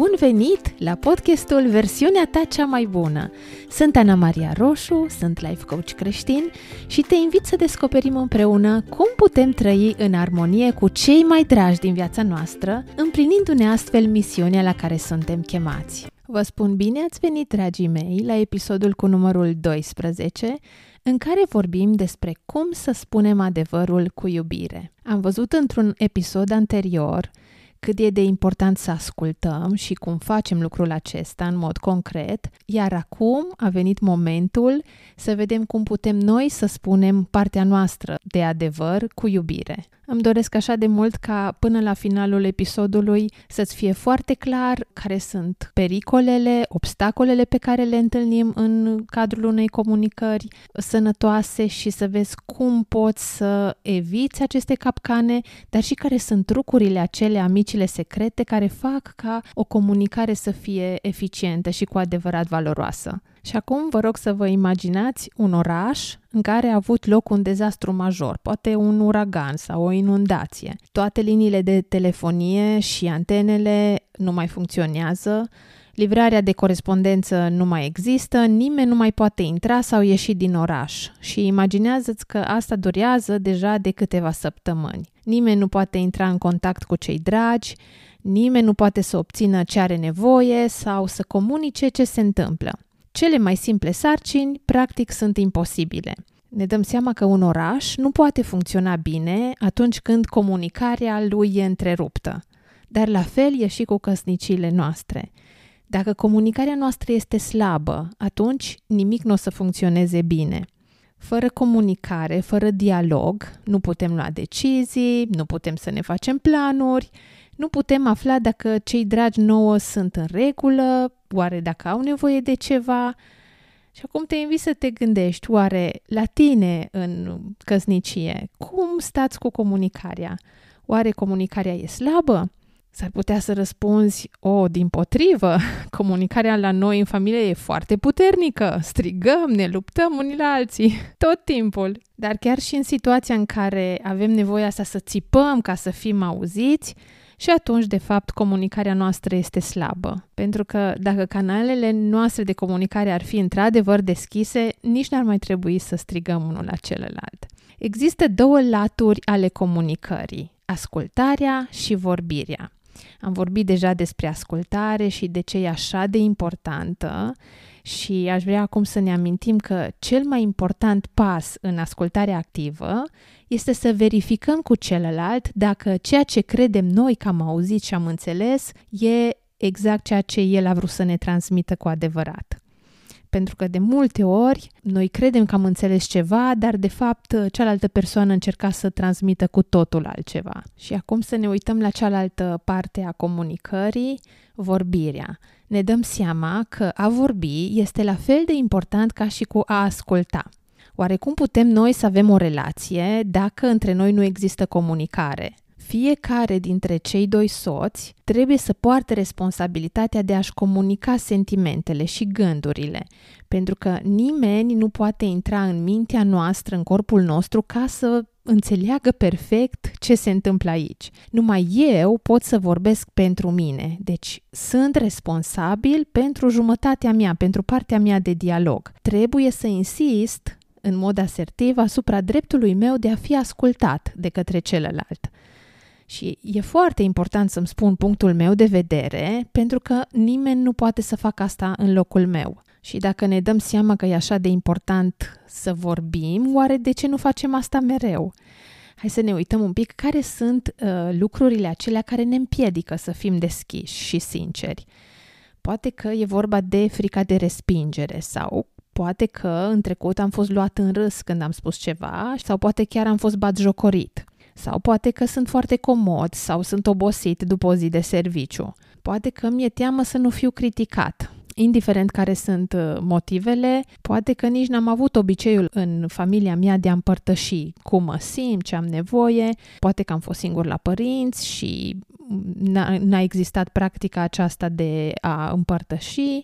Bun venit la podcastul Versiunea ta cea mai bună! Sunt Ana Maria Roșu, sunt life coach creștin și te invit să descoperim împreună cum putem trăi în armonie cu cei mai dragi din viața noastră, împlinindu-ne astfel misiunea la care suntem chemați. Vă spun bine ați venit, dragii mei, la episodul cu numărul 12, în care vorbim despre cum să spunem adevărul cu iubire. Am văzut într-un episod anterior cât e de important să ascultăm și cum facem lucrul acesta în mod concret, iar acum a venit momentul să vedem cum putem noi să spunem partea noastră de adevăr cu iubire. Îmi doresc așa de mult ca până la finalul episodului să-ți fie foarte clar care sunt pericolele, obstacolele pe care le întâlnim în cadrul unei comunicări sănătoase și să vezi cum poți să eviți aceste capcane, dar și care sunt trucurile acelea, amicile secrete care fac ca o comunicare să fie eficientă și cu adevărat valoroasă. Și acum vă rog să vă imaginați un oraș în care a avut loc un dezastru major, poate un uragan sau o inundație. Toate liniile de telefonie și antenele nu mai funcționează, livrarea de corespondență nu mai există, nimeni nu mai poate intra sau ieși din oraș. Și imaginează-ți că asta durează deja de câteva săptămâni. Nimeni nu poate intra în contact cu cei dragi, nimeni nu poate să obțină ce are nevoie sau să comunice ce se întâmplă. Cele mai simple sarcini, practic, sunt imposibile. Ne dăm seama că un oraș nu poate funcționa bine atunci când comunicarea lui e întreruptă. Dar la fel e și cu căsnicile noastre. Dacă comunicarea noastră este slabă, atunci nimic nu o să funcționeze bine. Fără comunicare, fără dialog, nu putem lua decizii, nu putem să ne facem planuri, nu putem afla dacă cei dragi nouă sunt în regulă, oare dacă au nevoie de ceva. Și acum te invit să te gândești, oare la tine în căsnicie, cum stați cu comunicarea? Oare comunicarea e slabă? S-ar putea să răspunzi, o, din potrivă, comunicarea la noi în familie e foarte puternică, strigăm, ne luptăm unii la alții, tot timpul. Dar chiar și în situația în care avem nevoia asta să țipăm ca să fim auziți, și atunci, de fapt, comunicarea noastră este slabă. Pentru că dacă canalele noastre de comunicare ar fi într-adevăr deschise, nici n-ar mai trebui să strigăm unul la celălalt. Există două laturi ale comunicării, ascultarea și vorbirea. Am vorbit deja despre ascultare și de ce e așa de importantă și aș vrea acum să ne amintim că cel mai important pas în ascultarea activă este să verificăm cu celălalt dacă ceea ce credem noi că am auzit și am înțeles e exact ceea ce el a vrut să ne transmită cu adevărat. Pentru că de multe ori noi credem că am înțeles ceva, dar de fapt cealaltă persoană încerca să transmită cu totul altceva. Și acum să ne uităm la cealaltă parte a comunicării, vorbirea. Ne dăm seama că a vorbi este la fel de important ca și cu a asculta. Oare cum putem noi să avem o relație dacă între noi nu există comunicare? Fiecare dintre cei doi soți trebuie să poarte responsabilitatea de a-și comunica sentimentele și gândurile, pentru că nimeni nu poate intra în mintea noastră, în corpul nostru, ca să înțeleagă perfect ce se întâmplă aici. Numai eu pot să vorbesc pentru mine, deci sunt responsabil pentru jumătatea mea, pentru partea mea de dialog. Trebuie să insist în mod asertiv asupra dreptului meu de a fi ascultat de către celălalt. Și e foarte important să-mi spun punctul meu de vedere, pentru că nimeni nu poate să facă asta în locul meu. Și dacă ne dăm seama că e așa de important să vorbim, oare de ce nu facem asta mereu? Hai să ne uităm un pic care sunt uh, lucrurile acelea care ne împiedică să fim deschiși și sinceri. Poate că e vorba de frica de respingere sau poate că în trecut am fost luat în râs când am spus ceva sau poate chiar am fost batjocorit. Sau poate că sunt foarte comod sau sunt obosit după o zi de serviciu. Poate că mi-e teamă să nu fiu criticat. Indiferent care sunt uh, motivele, poate că nici n-am avut obiceiul în familia mea de a împărtăși cum mă simt, ce am nevoie, poate că am fost singur la părinți și n-a, n-a existat practica aceasta de a împărtăși,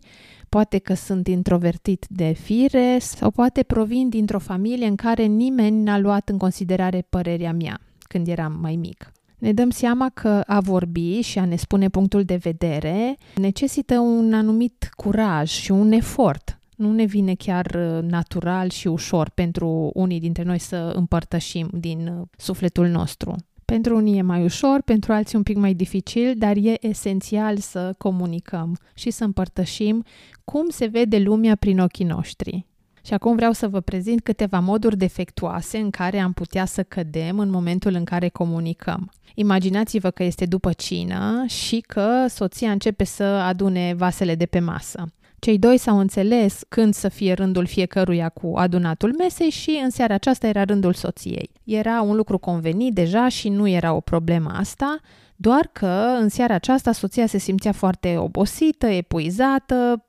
poate că sunt introvertit de fire sau poate provin dintr-o familie în care nimeni n-a luat în considerare părerea mea când eram mai mic. Ne dăm seama că a vorbi și a ne spune punctul de vedere necesită un anumit curaj și un efort. Nu ne vine chiar uh, natural și ușor pentru unii dintre noi să împărtășim din uh, sufletul nostru. Pentru unii e mai ușor, pentru alții un pic mai dificil, dar e esențial să comunicăm și să împărtășim cum se vede lumea prin ochii noștri. Și acum vreau să vă prezint câteva moduri defectuoase în care am putea să cădem în momentul în care comunicăm. Imaginați-vă că este după cină și că soția începe să adune vasele de pe masă. Cei doi s-au înțeles când să fie rândul fiecăruia cu adunatul mesei și în seara aceasta era rândul soției. Era un lucru convenit deja și nu era o problemă asta, doar că în seara aceasta soția se simțea foarte obosită, epuizată,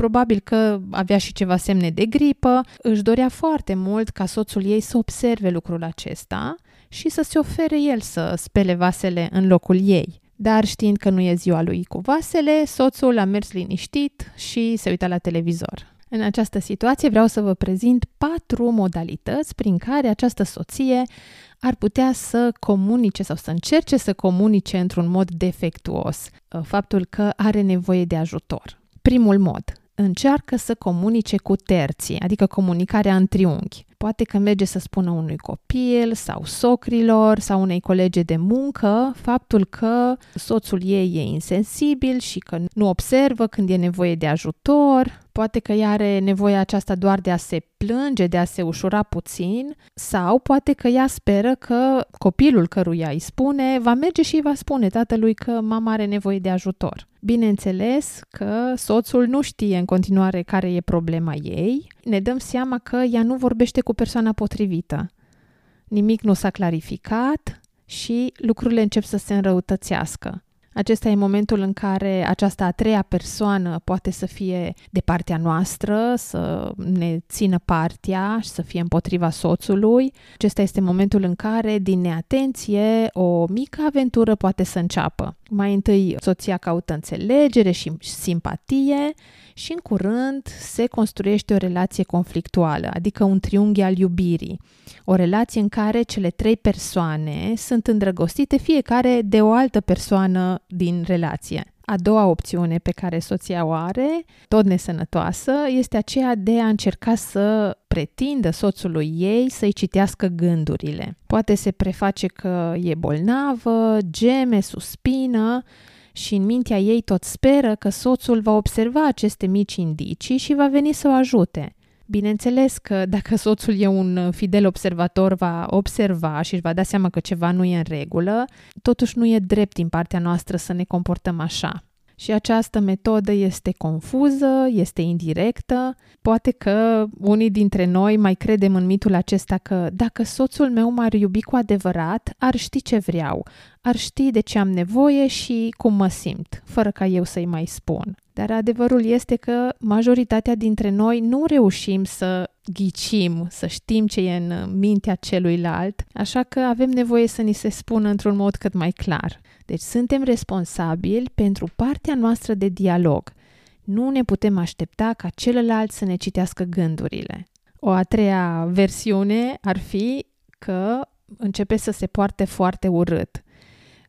probabil că avea și ceva semne de gripă, își dorea foarte mult ca soțul ei să observe lucrul acesta și să se ofere el să spele vasele în locul ei. Dar știind că nu e ziua lui cu vasele, soțul a mers liniștit și se uita la televizor. În această situație vreau să vă prezint patru modalități prin care această soție ar putea să comunice sau să încerce să comunice într-un mod defectuos uh, faptul că are nevoie de ajutor. Primul mod, încearcă să comunice cu terții, adică comunicarea în triunghi. Poate că merge să spună unui copil sau socrilor sau unei colege de muncă faptul că soțul ei e insensibil și că nu observă când e nevoie de ajutor, poate că ea are nevoia aceasta doar de a se plânge, de a se ușura puțin, sau poate că ea speră că copilul căruia îi spune va merge și îi va spune tatălui că mama are nevoie de ajutor. Bineînțeles că soțul nu știe în continuare care e problema ei, ne dăm seama că ea nu vorbește cu persoana potrivită. Nimic nu s-a clarificat și lucrurile încep să se înrăutățească. Acesta e momentul în care această a treia persoană poate să fie de partea noastră, să ne țină partea și să fie împotriva soțului. Acesta este momentul în care, din neatenție, o mică aventură poate să înceapă. Mai întâi, soția caută înțelegere și simpatie și, în curând, se construiește o relație conflictuală, adică un triunghi al iubirii. O relație în care cele trei persoane sunt îndrăgostite fiecare de o altă persoană din relație. A doua opțiune pe care soția o are, tot nesănătoasă, este aceea de a încerca să pretindă soțului ei să-i citească gândurile. Poate se preface că e bolnavă, geme, suspină și în mintea ei tot speră că soțul va observa aceste mici indicii și va veni să o ajute. Bineînțeles că dacă soțul e un fidel observator, va observa și își va da seama că ceva nu e în regulă, totuși nu e drept din partea noastră să ne comportăm așa. Și această metodă este confuză, este indirectă. Poate că unii dintre noi mai credem în mitul acesta că dacă soțul meu m-ar iubi cu adevărat, ar ști ce vreau, ar ști de ce am nevoie și cum mă simt, fără ca eu să-i mai spun. Dar adevărul este că majoritatea dintre noi nu reușim să ghicim, să știm ce e în mintea celuilalt, așa că avem nevoie să ni se spună într-un mod cât mai clar. Deci suntem responsabili pentru partea noastră de dialog. Nu ne putem aștepta ca celălalt să ne citească gândurile. O a treia versiune ar fi că începe să se poarte foarte urât.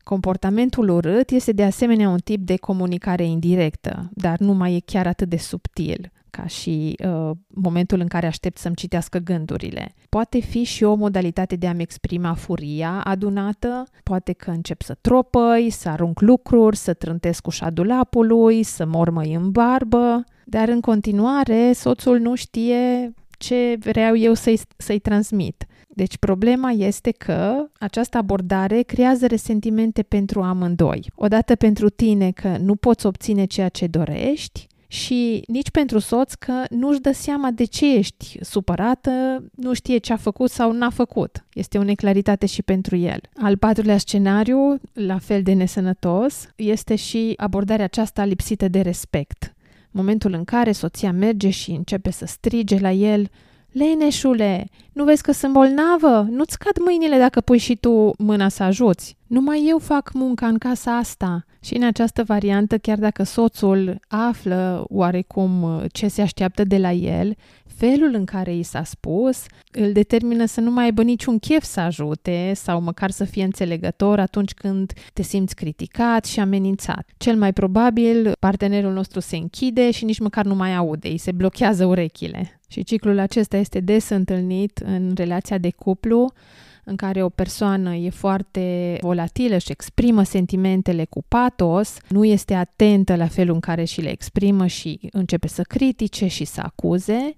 Comportamentul urât este de asemenea un tip de comunicare indirectă, dar nu mai e chiar atât de subtil ca și uh, momentul în care aștept să-mi citească gândurile. Poate fi și o modalitate de a-mi exprima furia adunată, poate că încep să tropăi, să arunc lucruri, să trântesc ușa dulapului, să mormăi în barbă, dar în continuare soțul nu știe ce vreau eu să-i, să-i transmit. Deci problema este că această abordare creează resentimente pentru amândoi. Odată pentru tine că nu poți obține ceea ce dorești și nici pentru soț că nu-și dă seama de ce ești supărată, nu știe ce a făcut sau n-a făcut. Este o neclaritate și pentru el. Al patrulea scenariu, la fel de nesănătos, este și abordarea aceasta lipsită de respect. Momentul în care soția merge și începe să strige la el Leneșule, nu vezi că sunt bolnavă? Nu-ți cad mâinile dacă pui și tu mâna să ajuți. numai eu fac munca în casa asta. Și în această variantă, chiar dacă soțul află oarecum uh, ce se așteaptă de la el, felul în care i s-a spus îl determină să nu mai aibă niciun chef să ajute sau măcar să fie înțelegător atunci când te simți criticat și amenințat. Cel mai probabil, partenerul nostru se închide și nici măcar nu mai aude, îi se blochează urechile. Și ciclul acesta este des întâlnit în relația de cuplu, în care o persoană e foarte volatilă și exprimă sentimentele cu patos, nu este atentă la felul în care și le exprimă și începe să critique și să acuze,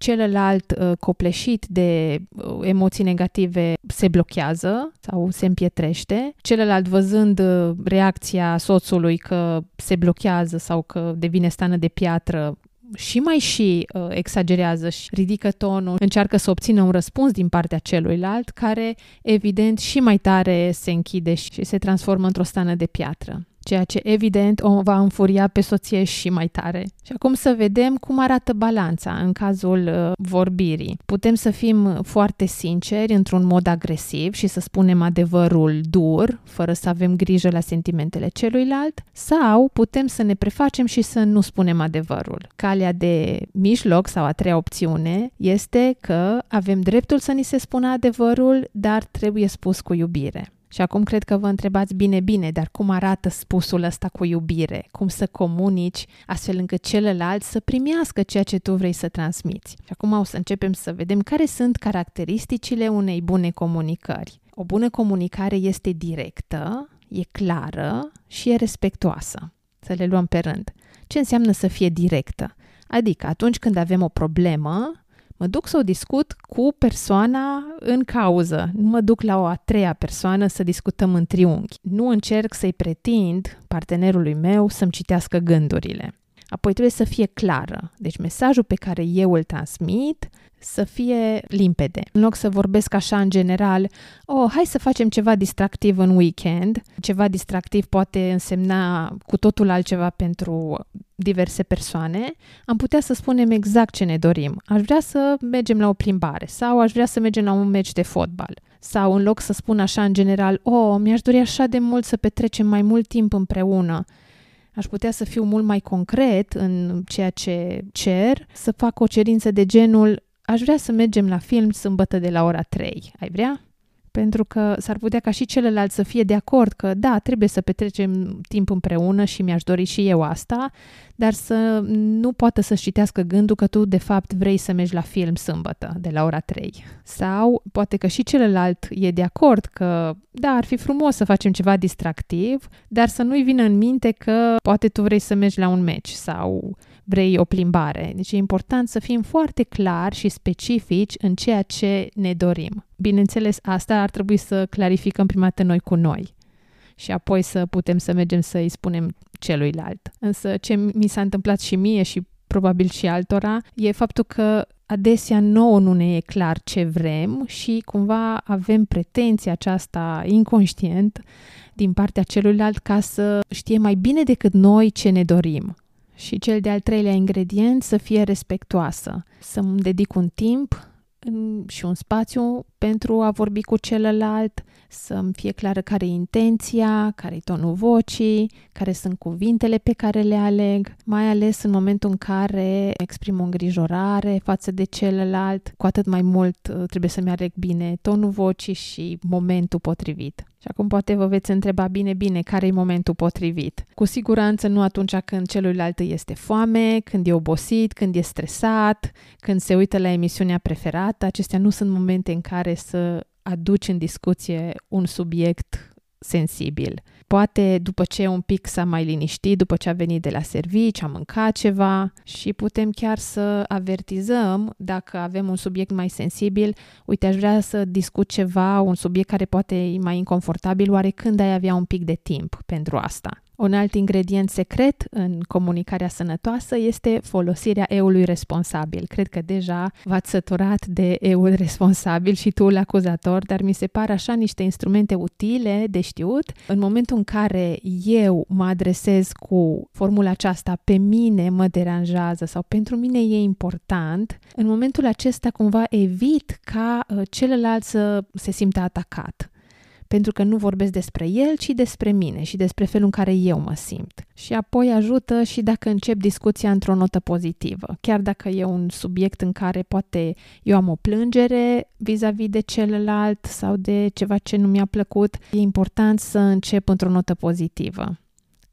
celălalt uh, copleșit de uh, emoții negative se blochează sau se împietrește, celălalt văzând uh, reacția soțului că se blochează sau că devine stană de piatră și mai și uh, exagerează și ridică tonul, încearcă să obțină un răspuns din partea celuilalt, care evident și mai tare se închide și se transformă într-o stană de piatră ceea ce evident o va înfuria pe soție și mai tare. Și acum să vedem cum arată balanța în cazul uh, vorbirii. Putem să fim foarte sinceri într-un mod agresiv și să spunem adevărul dur, fără să avem grijă la sentimentele celuilalt, sau putem să ne prefacem și să nu spunem adevărul. Calea de mijloc sau a treia opțiune este că avem dreptul să ni se spună adevărul, dar trebuie spus cu iubire. Și acum cred că vă întrebați bine, bine, dar cum arată spusul ăsta cu iubire? Cum să comunici astfel încât celălalt să primească ceea ce tu vrei să transmiți? Și acum o să începem să vedem care sunt caracteristicile unei bune comunicări. O bună comunicare este directă, e clară și e respectuoasă. Să le luăm pe rând. Ce înseamnă să fie directă? Adică atunci când avem o problemă, Mă duc să o discut cu persoana în cauză. Nu mă duc la o a treia persoană să discutăm în triunghi. Nu încerc să-i pretind partenerului meu să-mi citească gândurile. Apoi trebuie să fie clară. Deci mesajul pe care eu îl transmit să fie limpede. În loc să vorbesc așa în general, oh, hai să facem ceva distractiv în weekend. Ceva distractiv poate însemna cu totul altceva pentru diverse persoane, am putea să spunem exact ce ne dorim. Aș vrea să mergem la o plimbare sau aș vrea să mergem la un meci de fotbal. Sau în loc să spun așa în general, oh, mi-aș dori așa de mult să petrecem mai mult timp împreună, aș putea să fiu mult mai concret în ceea ce cer, să fac o cerință de genul aș vrea să mergem la film sâmbătă de la ora 3. Ai vrea? Pentru că s-ar putea ca și celălalt să fie de acord că da, trebuie să petrecem timp împreună și mi-aș dori și eu asta, dar să nu poată să-și citească gândul că tu de fapt vrei să mergi la film sâmbătă de la ora 3. Sau poate că și celălalt e de acord că da, ar fi frumos să facem ceva distractiv, dar să nu-i vină în minte că poate tu vrei să mergi la un meci sau vrei o plimbare. Deci e important să fim foarte clari și specifici în ceea ce ne dorim. Bineînțeles, asta ar trebui să clarificăm prima dată noi cu noi și apoi să putem să mergem să îi spunem celuilalt. Însă ce mi s-a întâmplat și mie și probabil și altora, e faptul că adesea nouă nu ne e clar ce vrem și cumva avem pretenția aceasta inconștient din partea celuilalt ca să știe mai bine decât noi ce ne dorim. Și cel de-al treilea ingredient să fie respectoasă, să-mi dedic un timp și un spațiu pentru a vorbi cu celălalt, să-mi fie clară care e intenția, care e tonul vocii, care sunt cuvintele pe care le aleg, mai ales în momentul în care exprim o îngrijorare față de celălalt, cu atât mai mult uh, trebuie să-mi aleg bine tonul vocii și momentul potrivit. Și acum poate vă veți întreba bine, bine, care e momentul potrivit. Cu siguranță nu atunci când celuilalt este foame, când e obosit, când e stresat, când se uită la emisiunea preferată. Acestea nu sunt momente în care să aduci în discuție un subiect sensibil. Poate după ce un pic s-a mai liniștit, după ce a venit de la servici, a mâncat ceva și putem chiar să avertizăm dacă avem un subiect mai sensibil, uite, aș vrea să discut ceva, un subiect care poate e mai inconfortabil, oare când ai avea un pic de timp pentru asta? Un alt ingredient secret în comunicarea sănătoasă este folosirea eului responsabil. Cred că deja v-ați săturat de eul responsabil și tu acuzator, dar mi se par așa niște instrumente utile de știut. În momentul în care eu mă adresez cu formula aceasta, pe mine mă deranjează sau pentru mine e important, în momentul acesta cumva evit ca uh, celălalt să se simtă atacat pentru că nu vorbesc despre el, ci despre mine și despre felul în care eu mă simt. Și apoi ajută și dacă încep discuția într-o notă pozitivă, chiar dacă e un subiect în care poate eu am o plângere vis-a-vis de celălalt sau de ceva ce nu mi-a plăcut, e important să încep într-o notă pozitivă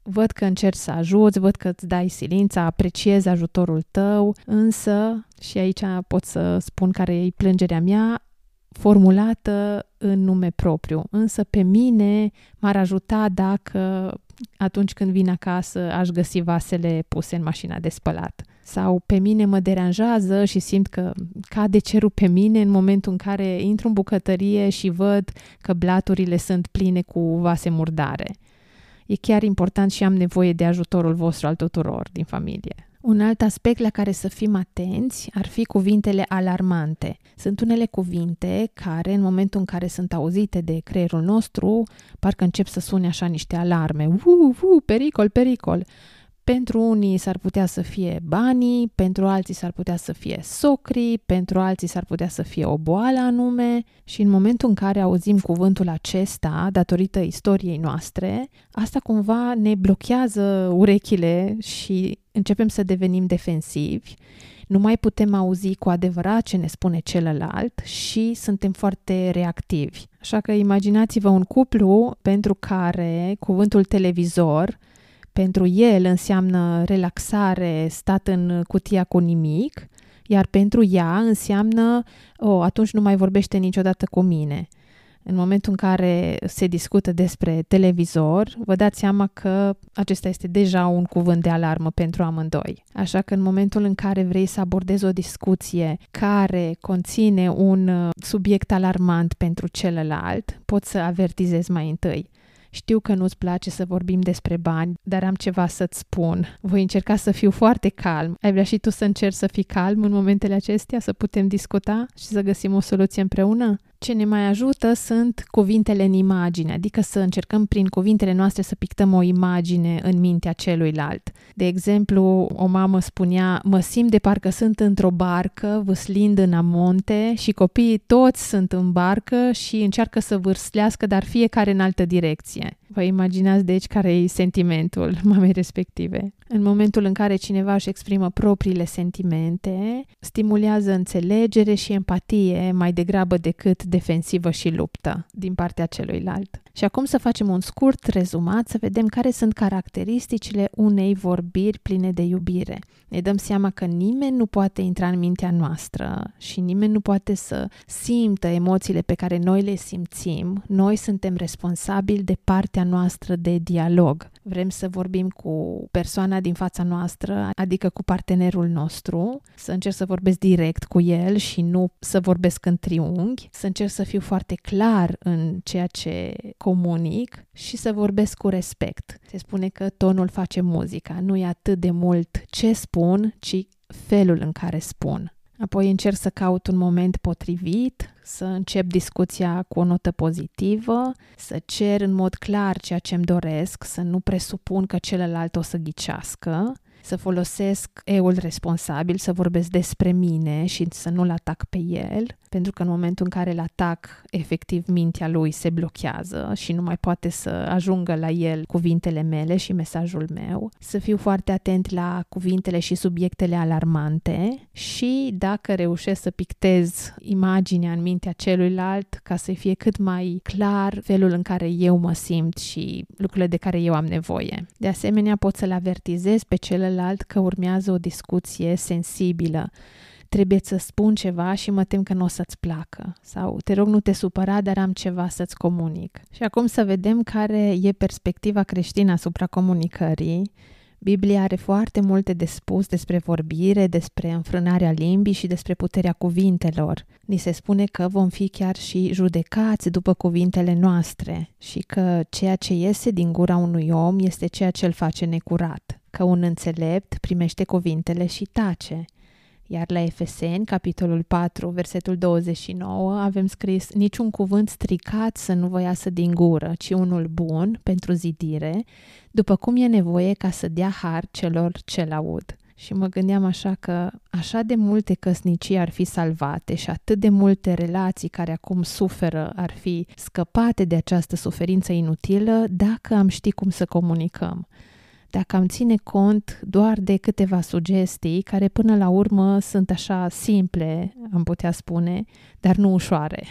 văd că încerci să ajuți, văd că îți dai silința, apreciezi ajutorul tău, însă, și aici pot să spun care e plângerea mea, formulată în nume propriu. Însă pe mine m-ar ajuta dacă atunci când vin acasă aș găsi vasele puse în mașina de spălat. Sau pe mine mă deranjează și simt că cade cerul pe mine în momentul în care intru în bucătărie și văd că blaturile sunt pline cu vase murdare. E chiar important și am nevoie de ajutorul vostru al tuturor din familie. Un alt aspect la care să fim atenți ar fi cuvintele alarmante. Sunt unele cuvinte care, în momentul în care sunt auzite de creierul nostru, parcă încep să sune așa niște alarme. Uu, uu, pericol, pericol. Pentru unii s-ar putea să fie banii, pentru alții s-ar putea să fie socrii, pentru alții s-ar putea să fie o boală anume și în momentul în care auzim cuvântul acesta, datorită istoriei noastre, asta cumva ne blochează urechile și începem să devenim defensivi, nu mai putem auzi cu adevărat ce ne spune celălalt și suntem foarte reactivi. Așa că imaginați-vă un cuplu pentru care cuvântul televizor pentru el înseamnă relaxare, stat în cutia cu nimic, iar pentru ea înseamnă, o, oh, atunci nu mai vorbește niciodată cu mine. În momentul în care se discută despre televizor, vă dați seama că acesta este deja un cuvânt de alarmă pentru amândoi. Așa că în momentul în care vrei să abordezi o discuție care conține un uh, subiect alarmant pentru celălalt, poți să avertizezi mai întâi. Știu că nu-ți place să vorbim despre bani, dar am ceva să-ți spun. Voi încerca să fiu foarte calm. Ai vrea și tu să încerci să fii calm în momentele acestea, să putem discuta și să găsim o soluție împreună? Ce ne mai ajută sunt cuvintele în imagine, adică să încercăm prin cuvintele noastre să pictăm o imagine în mintea celuilalt. De exemplu, o mamă spunea, mă simt de parcă sunt într-o barcă vâslind în amonte și copiii toți sunt în barcă și încearcă să vârslească, dar fiecare în altă direcție. Vă imaginați deci care e sentimentul mamei respective. În momentul în care cineva își exprimă propriile sentimente, stimulează înțelegere și empatie mai degrabă decât defensivă și luptă din partea celuilalt. Și acum să facem un scurt rezumat, să vedem care sunt caracteristicile unei vorbiri pline de iubire. Ne dăm seama că nimeni nu poate intra în mintea noastră și nimeni nu poate să simtă emoțiile pe care noi le simțim. Noi suntem responsabili de partea noastră de dialog. Vrem să vorbim cu persoana din fața noastră, adică cu partenerul nostru, să încerc să vorbesc direct cu el și nu să vorbesc în triunghi, să încerc să fiu foarte clar în ceea ce comunic și să vorbesc cu respect. Se spune că tonul face muzica, nu e atât de mult ce spun, ci felul în care spun. Apoi încerc să caut un moment potrivit, să încep discuția cu o notă pozitivă, să cer în mod clar ceea ce îmi doresc, să nu presupun că celălalt o să ghicească, să folosesc eul responsabil, să vorbesc despre mine și să nu-l atac pe el, pentru că în momentul în care îl atac, efectiv mintea lui se blochează și nu mai poate să ajungă la el cuvintele mele și mesajul meu, să fiu foarte atent la cuvintele și subiectele alarmante și dacă reușesc să pictez imaginea în mintea celuilalt ca să fie cât mai clar felul în care eu mă simt și lucrurile de care eu am nevoie. De asemenea, pot să-l avertizez pe celălalt că urmează o discuție sensibilă trebuie să spun ceva și mă tem că nu o să-ți placă. Sau te rog nu te supăra, dar am ceva să-ți comunic. Și acum să vedem care e perspectiva creștină asupra comunicării. Biblia are foarte multe de spus despre vorbire, despre înfrânarea limbii și despre puterea cuvintelor. Ni se spune că vom fi chiar și judecați după cuvintele noastre și că ceea ce iese din gura unui om este ceea ce îl face necurat, că un înțelept primește cuvintele și tace, iar la Efeseni, capitolul 4, versetul 29, avem scris Niciun cuvânt stricat să nu vă iasă din gură, ci unul bun pentru zidire, după cum e nevoie ca să dea har celor ce-l aud. Și mă gândeam așa că așa de multe căsnicii ar fi salvate și atât de multe relații care acum suferă ar fi scăpate de această suferință inutilă dacă am ști cum să comunicăm. Dacă am ține cont doar de câteva sugestii care până la urmă sunt așa simple, am putea spune, dar nu ușoare.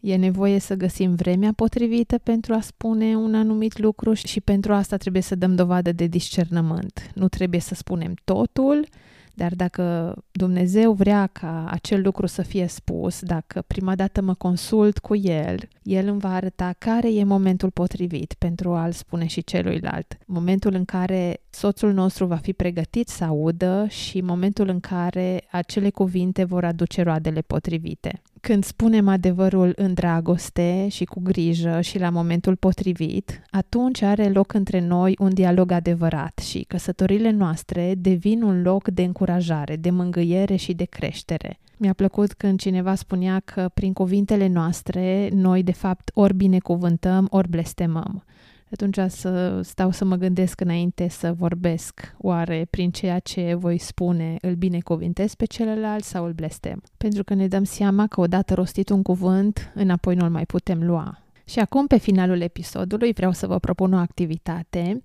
E nevoie să găsim vremea potrivită pentru a spune un anumit lucru și pentru asta trebuie să dăm dovadă de discernământ. Nu trebuie să spunem totul, dar dacă Dumnezeu vrea ca acel lucru să fie spus, dacă prima dată mă consult cu El, El îmi va arăta care e momentul potrivit pentru a-l spune și celuilalt. Momentul în care soțul nostru va fi pregătit să audă și momentul în care acele cuvinte vor aduce roadele potrivite. Când spunem adevărul în dragoste și cu grijă și la momentul potrivit, atunci are loc între noi un dialog adevărat și căsătorile noastre devin un loc de încurajare, de mângâiere și de creștere. Mi-a plăcut când cineva spunea că prin cuvintele noastre noi de fapt ori binecuvântăm, ori blestemăm atunci să stau să mă gândesc înainte să vorbesc. Oare prin ceea ce voi spune îl binecuvintez pe celălalt sau îl blestem? Pentru că ne dăm seama că odată rostit un cuvânt, înapoi nu-l mai putem lua. Și acum, pe finalul episodului, vreau să vă propun o activitate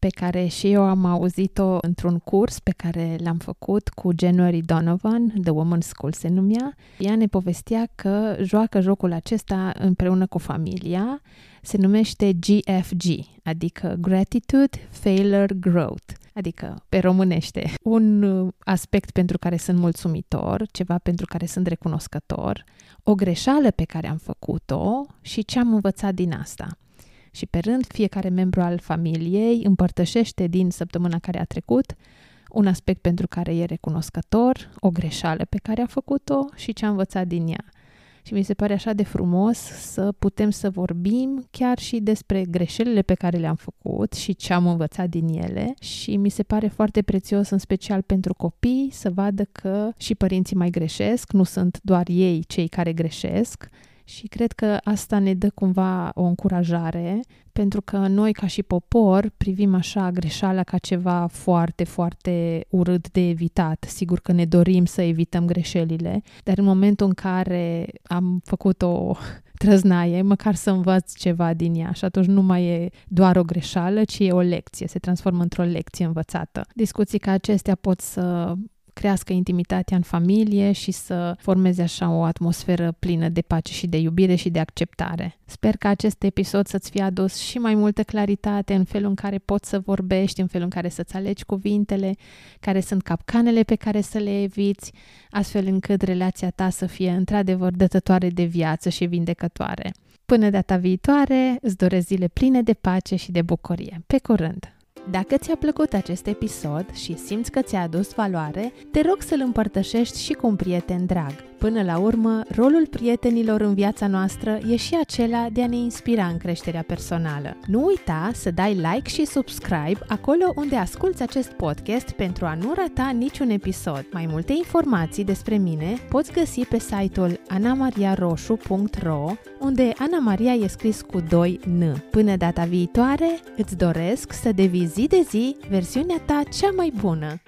pe care și eu am auzit-o într-un curs pe care l-am făcut cu January Donovan, The Woman's School se numea. Ea ne povestea că joacă jocul acesta împreună cu familia, se numește GFG, adică Gratitude, Failure, Growth, adică pe românește, un aspect pentru care sunt mulțumitor, ceva pentru care sunt recunoscător, o greșeală pe care am făcut-o și ce am învățat din asta și pe rând fiecare membru al familiei împărtășește din săptămâna care a trecut un aspect pentru care e recunoscător, o greșeală pe care a făcut-o și ce a învățat din ea. Și mi se pare așa de frumos să putem să vorbim chiar și despre greșelile pe care le-am făcut și ce am învățat din ele și mi se pare foarte prețios în special pentru copii să vadă că și părinții mai greșesc, nu sunt doar ei cei care greșesc și cred că asta ne dă cumva o încurajare, pentru că noi, ca și popor, privim așa greșeala ca ceva foarte, foarte urât de evitat. Sigur că ne dorim să evităm greșelile, dar în momentul în care am făcut o trăznaie, măcar să învăț ceva din ea și atunci nu mai e doar o greșeală, ci e o lecție, se transformă într-o lecție învățată. Discuții ca acestea pot să crească intimitatea în familie și să formeze așa o atmosferă plină de pace și de iubire și de acceptare. Sper că acest episod să-ți fie adus și mai multă claritate în felul în care poți să vorbești, în felul în care să-ți alegi cuvintele, care sunt capcanele pe care să le eviți, astfel încât relația ta să fie într-adevăr dătătoare de viață și vindecătoare. Până data viitoare, îți doresc zile pline de pace și de bucurie. Pe curând! Dacă ți-a plăcut acest episod și simți că ți-a adus valoare, te rog să-l împărtășești și cu un prieten drag. Până la urmă, rolul prietenilor în viața noastră e și acela de a ne inspira în creșterea personală. Nu uita să dai like și subscribe acolo unde asculți acest podcast pentru a nu rata niciun episod. Mai multe informații despre mine poți găsi pe site-ul anamariaroșu.ro unde Ana Maria e scris cu 2 N. Până data viitoare, îți doresc să devii zi de zi versiunea ta cea mai bună.